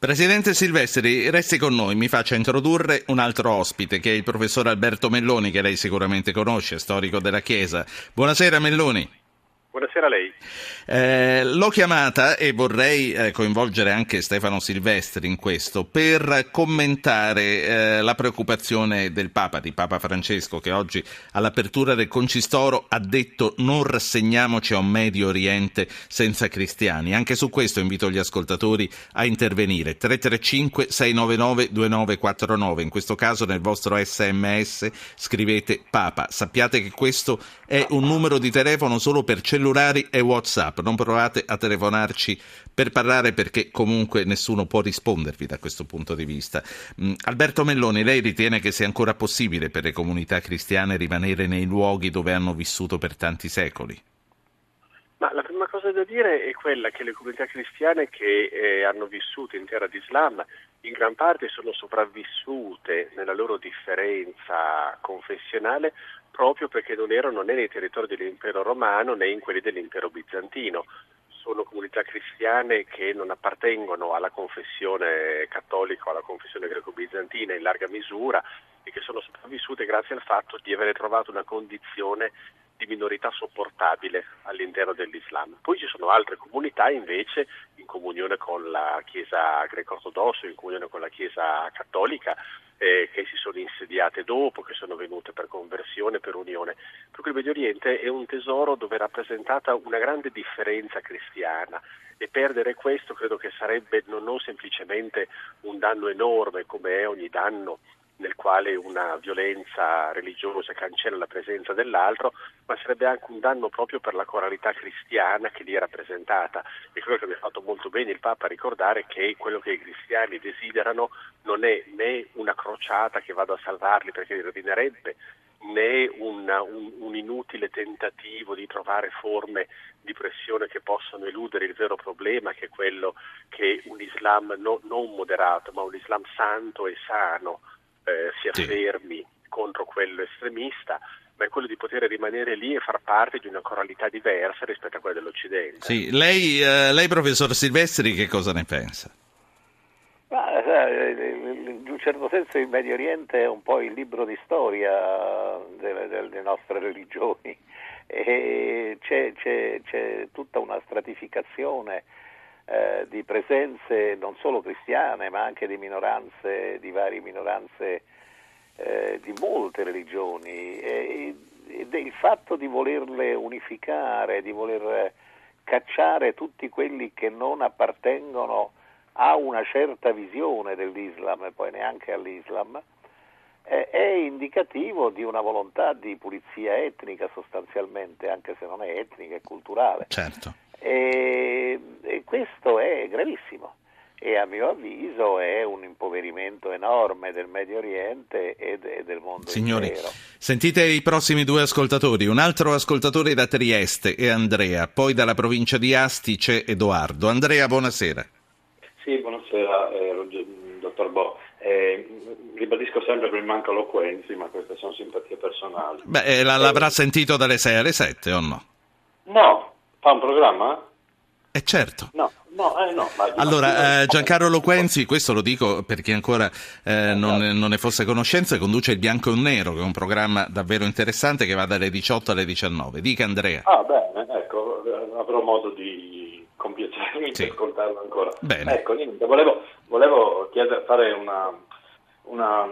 Presidente Silvestri, resti con noi, mi faccia introdurre un altro ospite che è il professor Alberto Melloni, che lei sicuramente conosce, storico della Chiesa. Buonasera Melloni. Buonasera a lei. Eh, l'ho chiamata e vorrei eh, coinvolgere anche Stefano Silvestri in questo per commentare eh, la preoccupazione del Papa, di Papa Francesco, che oggi all'apertura del Concistoro ha detto non rassegniamoci a un Medio Oriente senza cristiani. Anche su questo invito gli ascoltatori a intervenire. 335 699 2949. In questo caso nel vostro sms scrivete Papa. Sappiate che questo è un numero di telefono solo per cellulari e WhatsApp. Non provate a telefonarci per parlare perché comunque nessuno può rispondervi da questo punto di vista. Mm, Alberto Melloni, lei ritiene che sia ancora possibile per le comunità cristiane rimanere nei luoghi dove hanno vissuto per tanti secoli? Ma la cosa da dire è quella che le comunità cristiane che eh, hanno vissuto in terra d'Islam in gran parte sono sopravvissute nella loro differenza confessionale proprio perché non erano né nei territori dell'impero romano né in quelli dell'impero bizantino. Sono comunità cristiane che non appartengono alla confessione cattolica o alla confessione greco-bizantina in larga misura e che sono sopravvissute grazie al fatto di aver trovato una condizione di minorità sopportabile all'interno dell'Islam. Poi ci sono altre comunità invece in comunione con la Chiesa greco-ortodossa, in comunione con la Chiesa cattolica, eh, che si sono insediate dopo, che sono venute per conversione, per unione. Per cui il Medio Oriente è un tesoro dove è rappresentata una grande differenza cristiana e perdere questo credo che sarebbe non, non semplicemente un danno enorme come è ogni danno nel quale una violenza religiosa cancella la presenza dell'altro, ma sarebbe anche un danno proprio per la coralità cristiana che lì è rappresentata. E credo che abbia fatto molto bene il Papa a ricordare che quello che i cristiani desiderano non è né una crociata che vada a salvarli perché li rovinerebbe, né una, un, un, inutile tentativo di trovare forme di pressione che possano eludere il vero problema, che è quello che un Islam no, non moderato, ma un Islam santo e sano eh, si affermi sì. contro quello estremista, ma è quello di poter rimanere lì e far parte di una coralità diversa rispetto a quella dell'Occidente. Sì. Lei, eh, lei, professor Silvestri, che cosa ne pensa? Ma, eh, in un certo senso il Medio Oriente è un po' il libro di storia delle, delle nostre religioni e c'è, c'è, c'è tutta una stratificazione eh, di presenze non solo cristiane ma anche di minoranze, di varie minoranze eh, di molte religioni e, ed il fatto di volerle unificare, di voler cacciare tutti quelli che non appartengono a una certa visione dell'Islam e poi neanche all'Islam, eh, è indicativo di una volontà di pulizia etnica sostanzialmente, anche se non è etnica, è culturale. Certo. E, e questo è gravissimo e a mio avviso è un impoverimento enorme del Medio Oriente e, de, del mondo Signori, intero. sentite i prossimi due ascoltatori. Un altro ascoltatore da Trieste è Andrea, poi dalla provincia di Asti c'è Edoardo. Andrea, buonasera. Sì, buonasera, eh, dottor Bo. Eh, ribadisco sempre che mi manca Loquenzi, ma queste sono simpatie personali. Beh, eh, l'avrà sentito dalle 6 alle 7 o no? No, fa un programma? Eh certo. No, no, eh, no. allora, eh, Giancarlo Loquenzi, questo lo dico per chi ancora eh, non, non, ne fosse a conoscenza, conduce il Bianco e Nero, che è un programma davvero interessante che va dalle 18 alle 19. Dica Andrea. Ah, bene, ecco, avrò modo di compiacermi sì. di ascoltarlo ancora. Bene. Ecco, niente, volevo, volevo chiedere, fare una, una,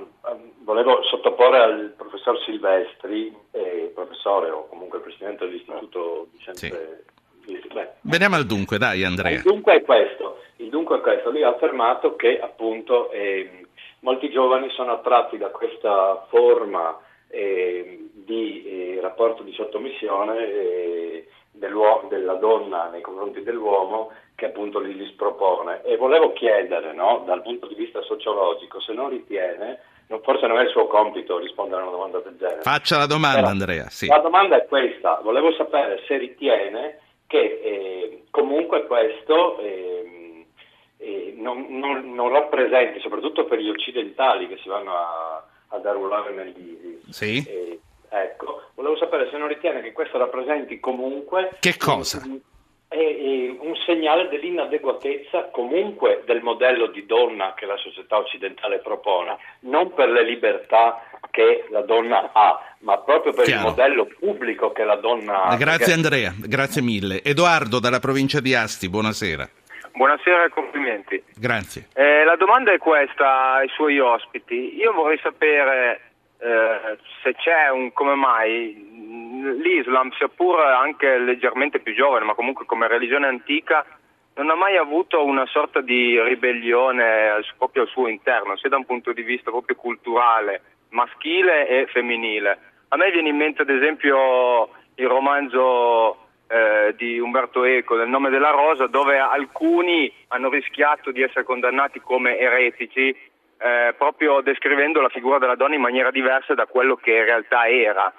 volevo sottoporre al professor Silvestri, eh, professore o comunque presidente dell'Istituto di Scienze sì Beh, Veniamo al dunque, dai Andrea. Il dunque è questo, il dunque è questo. Lui ha affermato che appunto eh, molti giovani sono attratti da questa forma eh, di eh, rapporto di sottomissione eh, della donna nei confronti dell'uomo che appunto li, li spropone. E volevo chiedere, no, dal punto di vista sociologico, se non ritiene forse non è il suo compito rispondere a una domanda del genere. Faccia la domanda, Però, Andrea. Sì. La domanda è questa: volevo sapere se ritiene che eh, comunque questo eh, eh, non, non, non, rappresenti, soprattutto per gli occidentali che si vanno a, ad arruolare negli sì. Eh, ecco, volevo sapere se non ritiene che questo rappresenti comunque che cosa? Un, è, è un segnale dell'inadeguatezza comunque del modello di donna che la società occidentale propone, non per le libertà che la donna ha, ma proprio per Chiaro. il modello pubblico che la donna ha. Grazie Andrea, grazie mille. Edoardo dalla provincia di Asti, buonasera. Buonasera e complimenti. Grazie. Eh, la domanda è questa ai suoi ospiti. Io vorrei sapere eh, se c'è un come mai l'Islam, sia pur anche leggermente più giovane, ma comunque come religione antica, non ha mai avuto una sorta di ribellione proprio al suo interno, sia da un punto di vista proprio culturale, maschile e femminile. A me viene in mente ad esempio il romanzo eh, di Umberto Eco, Nel nome della rosa, dove alcuni hanno rischiato di essere condannati come eretici, eh, proprio descrivendo la figura della donna in maniera diversa da quello che in realtà era.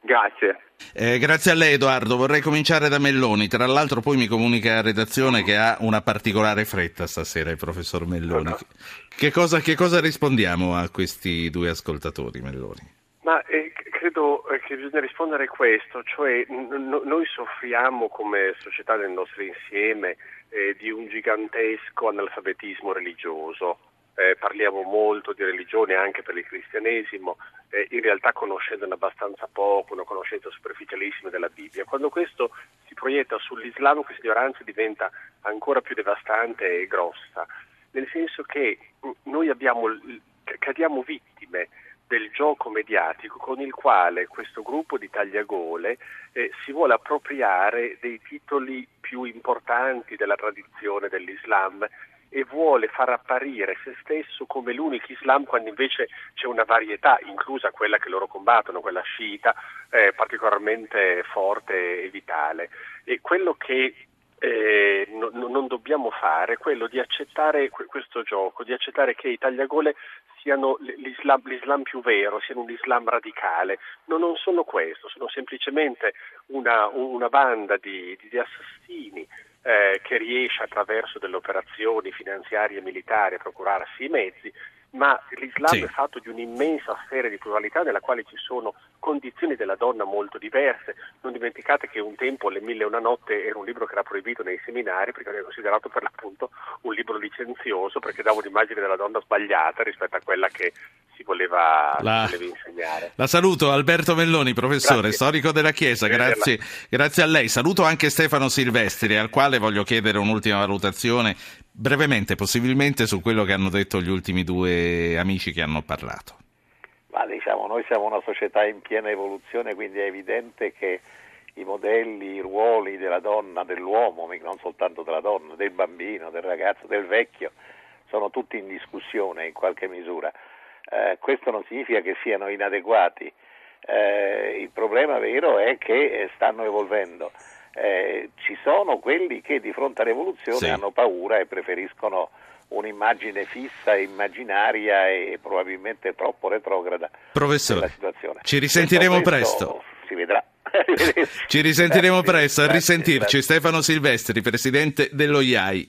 Grazie. Eh, grazie a lei Edoardo, vorrei cominciare da Melloni, tra l'altro poi mi comunica la redazione che ha una particolare fretta stasera il professor Melloni. Che cosa, che cosa rispondiamo a questi due ascoltatori Melloni? Ma eh, credo eh, che bisogna rispondere a questo, cioè n- noi soffriamo come società nel nostro insieme eh, di un gigantesco analfabetismo religioso eh, parliamo molto di religione anche per il cristianesimo, eh, in realtà conoscendone abbastanza poco, una conoscenza superficialissima della Bibbia. Quando questo si proietta sull'Islam questa ignoranza diventa ancora più devastante e grossa, nel senso che mm, noi abbiamo, cadiamo vittime del gioco mediatico con il quale questo gruppo di tagliagole eh, si vuole appropriare dei titoli più importanti della tradizione dell'Islam e vuole far apparire se stesso come l'unico Islam quando invece c'è una varietà, inclusa quella che loro combattono, quella sciita, eh, particolarmente forte e vitale. E quello che eh, no, non dobbiamo fare è quello di accettare questo gioco, di accettare che i tagliagole siano l'Islam, l'Islam, più vero, siano un Islam radicale. No, non sono questo, sono semplicemente una, una banda di, di assassini eh, che riesce attraverso delle operazioni finanziarie e militari a procurarsi i mezzi, ma l'Islam sì. è fatto di un'immensa sfera di pluralità nella quale ci sono condizioni della donna molto diverse. Non dimenticate che un tempo Le Mille e una Notte era un libro che era proibito nei seminari perché era considerato per l'appunto un libro licenzioso perché dava un'immagine della donna sbagliata rispetto a quella che si voleva, la, si voleva insegnare. La saluto Alberto Melloni, professore, grazie. storico della Chiesa, grazie, grazie a lei. Saluto anche Stefano Silvestri al quale voglio chiedere un'ultima valutazione brevemente, possibilmente su quello che hanno detto gli ultimi due amici che hanno parlato. Ma diciamo, noi siamo una società in piena evoluzione, quindi è evidente che i modelli, i ruoli della donna, dell'uomo, non soltanto della donna, del bambino, del ragazzo, del vecchio, sono tutti in discussione in qualche misura. Eh, questo non significa che siano inadeguati. Eh, il problema vero è che stanno evolvendo eh, ci sono quelli che di fronte all'evoluzione sì. hanno paura e preferiscono un'immagine fissa, immaginaria e probabilmente troppo retrograda Professore, della situazione. Ci risentiremo presto. Si vedrà. ci risentiremo presto, a risentirci. Stefano Silvestri, presidente dello IAI.